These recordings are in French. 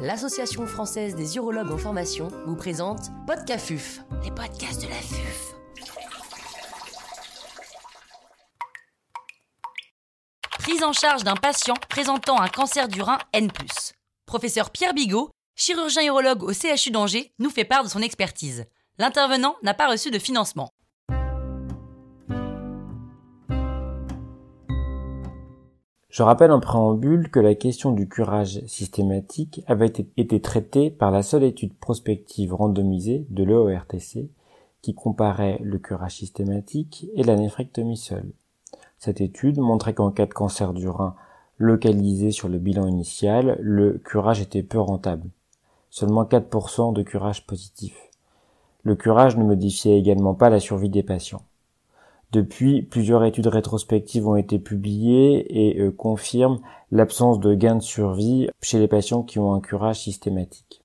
l'Association française des urologues en formation vous présente Podcafuf, les podcasts de la FUF. Prise en charge d'un patient présentant un cancer du rein N+. Professeur Pierre Bigot, chirurgien urologue au CHU d'Angers, nous fait part de son expertise. L'intervenant n'a pas reçu de financement. Je rappelle en préambule que la question du curage systématique avait été traitée par la seule étude prospective randomisée de l'EORTC qui comparait le curage systématique et la néphrectomie seule. Cette étude montrait qu'en cas de cancer du rein localisé sur le bilan initial, le curage était peu rentable. Seulement 4% de curage positif. Le curage ne modifiait également pas la survie des patients. Depuis, plusieurs études rétrospectives ont été publiées et euh, confirment l'absence de gain de survie chez les patients qui ont un curage systématique.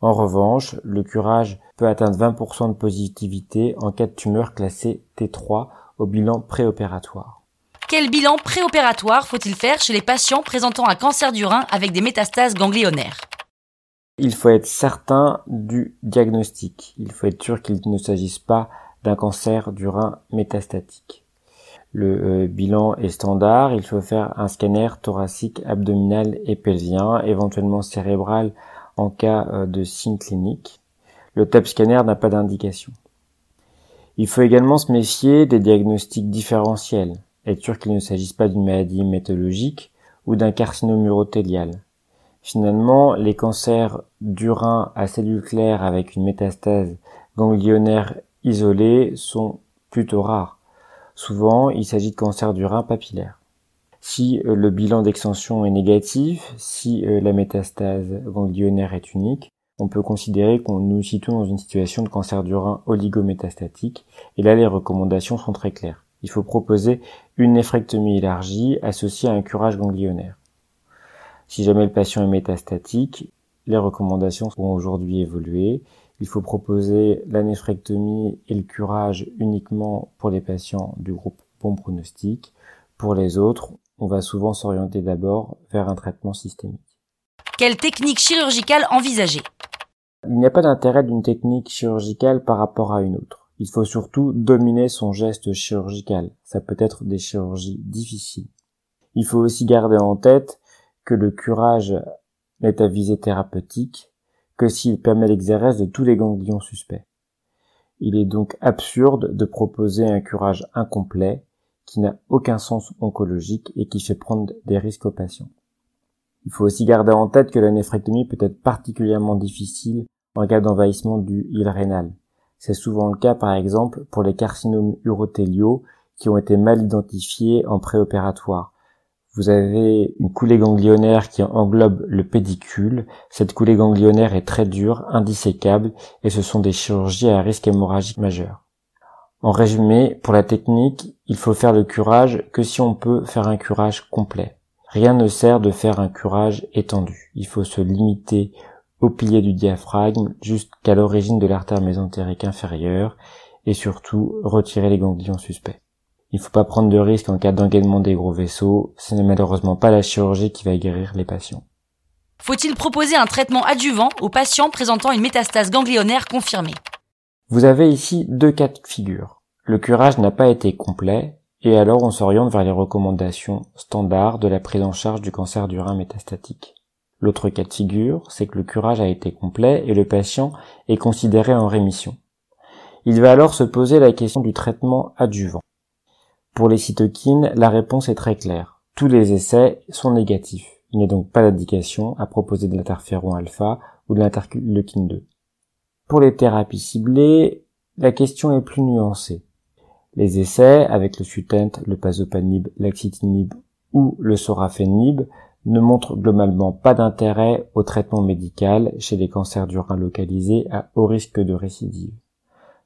En revanche, le curage peut atteindre 20% de positivité en cas de tumeur classée T3 au bilan préopératoire. Quel bilan préopératoire faut-il faire chez les patients présentant un cancer du rein avec des métastases ganglionnaires? Il faut être certain du diagnostic. Il faut être sûr qu'il ne s'agisse pas d'un cancer du rein métastatique. Le euh, bilan est standard, il faut faire un scanner thoracique, abdominal et pelvien, éventuellement cérébral en cas euh, de signe clinique. Le TAP scanner n'a pas d'indication. Il faut également se méfier des diagnostics différentiels, être sûr qu'il ne s'agisse pas d'une maladie métallurgique ou d'un carcinome urothélial. Finalement, les cancers du rein à cellules claires avec une métastase ganglionnaire isolés sont plutôt rares. Souvent, il s'agit de cancer du rein papillaire. Si euh, le bilan d'extension est négatif, si euh, la métastase ganglionnaire est unique, on peut considérer qu'on nous situe dans une situation de cancer du rein oligométastatique, et là les recommandations sont très claires. Il faut proposer une néphrectomie élargie associée à un curage ganglionnaire. Si jamais le patient est métastatique, les recommandations ont aujourd'hui évolué il faut proposer la néphrectomie et le curage uniquement pour les patients du groupe bon pronostic. Pour les autres, on va souvent s'orienter d'abord vers un traitement systémique. Quelle technique chirurgicale envisager? Il n'y a pas d'intérêt d'une technique chirurgicale par rapport à une autre. Il faut surtout dominer son geste chirurgical. Ça peut être des chirurgies difficiles. Il faut aussi garder en tête que le curage n'est à visée thérapeutique que s'il permet l'exérèse de tous les ganglions suspects. Il est donc absurde de proposer un curage incomplet qui n'a aucun sens oncologique et qui fait prendre des risques aux patients. Il faut aussi garder en tête que la néphrectomie peut être particulièrement difficile en cas d'envahissement du île rénal. C'est souvent le cas par exemple pour les carcinomes urothéliaux qui ont été mal identifiés en préopératoire, vous avez une coulée ganglionnaire qui englobe le pédicule. Cette coulée ganglionnaire est très dure, indissécable, et ce sont des chirurgies à risque hémorragique majeur. En résumé, pour la technique, il faut faire le curage que si on peut faire un curage complet. Rien ne sert de faire un curage étendu. Il faut se limiter au pilier du diaphragme jusqu'à l'origine de l'artère mésentérique inférieure et surtout retirer les ganglions suspects. Il faut pas prendre de risques en cas d'engagement des gros vaisseaux, ce n'est malheureusement pas la chirurgie qui va guérir les patients. Faut-il proposer un traitement adjuvant aux patients présentant une métastase ganglionnaire confirmée? Vous avez ici deux cas de figure. Le curage n'a pas été complet, et alors on s'oriente vers les recommandations standards de la prise en charge du cancer du rein métastatique. L'autre cas de figure, c'est que le curage a été complet et le patient est considéré en rémission. Il va alors se poser la question du traitement adjuvant. Pour les cytokines, la réponse est très claire. Tous les essais sont négatifs. Il n'y a donc pas d'indication à proposer de l'interféron alpha ou de l'interleukine 2. Pour les thérapies ciblées, la question est plus nuancée. Les essais avec le sutent, le pazopanib, l'axitinib ou le sorafenib ne montrent globalement pas d'intérêt au traitement médical chez les cancers du rein localisés à haut risque de récidive.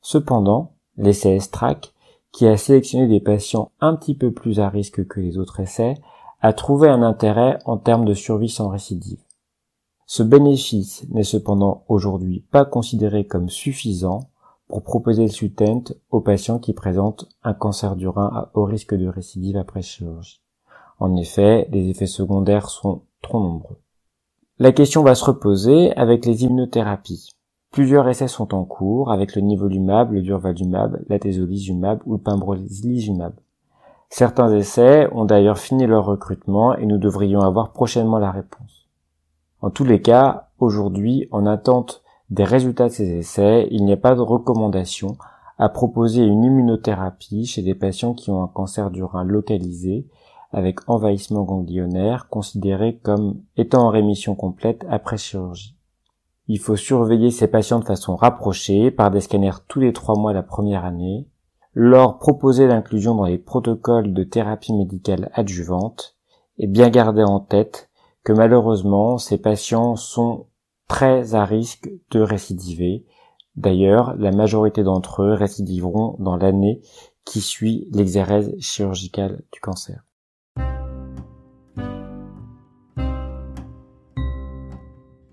Cependant, les CS-TRAC qui a sélectionné des patients un petit peu plus à risque que les autres essais, a trouvé un intérêt en termes de survie sans récidive. Ce bénéfice n'est cependant aujourd'hui pas considéré comme suffisant pour proposer le sutent aux patients qui présentent un cancer du rein à haut risque de récidive après chirurgie. En effet, les effets secondaires sont trop nombreux. La question va se reposer avec les immunothérapies. Plusieurs essais sont en cours avec le nivolumab, le durvalumab, la tesolizumab ou le pembrolizumab. Certains essais ont d'ailleurs fini leur recrutement et nous devrions avoir prochainement la réponse. En tous les cas, aujourd'hui, en attente des résultats de ces essais, il n'y a pas de recommandation à proposer une immunothérapie chez des patients qui ont un cancer du rein localisé avec envahissement ganglionnaire considéré comme étant en rémission complète après chirurgie. Il faut surveiller ces patients de façon rapprochée par des scanners tous les trois mois la première année, leur proposer l'inclusion dans les protocoles de thérapie médicale adjuvante et bien garder en tête que malheureusement ces patients sont très à risque de récidiver. D'ailleurs, la majorité d'entre eux récidiveront dans l'année qui suit l'exérèse chirurgicale du cancer.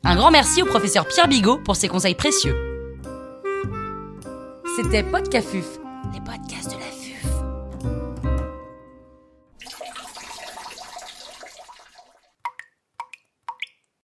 Un grand merci au professeur Pierre Bigot pour ses conseils précieux. C'était Podcafuf, les podcasts de la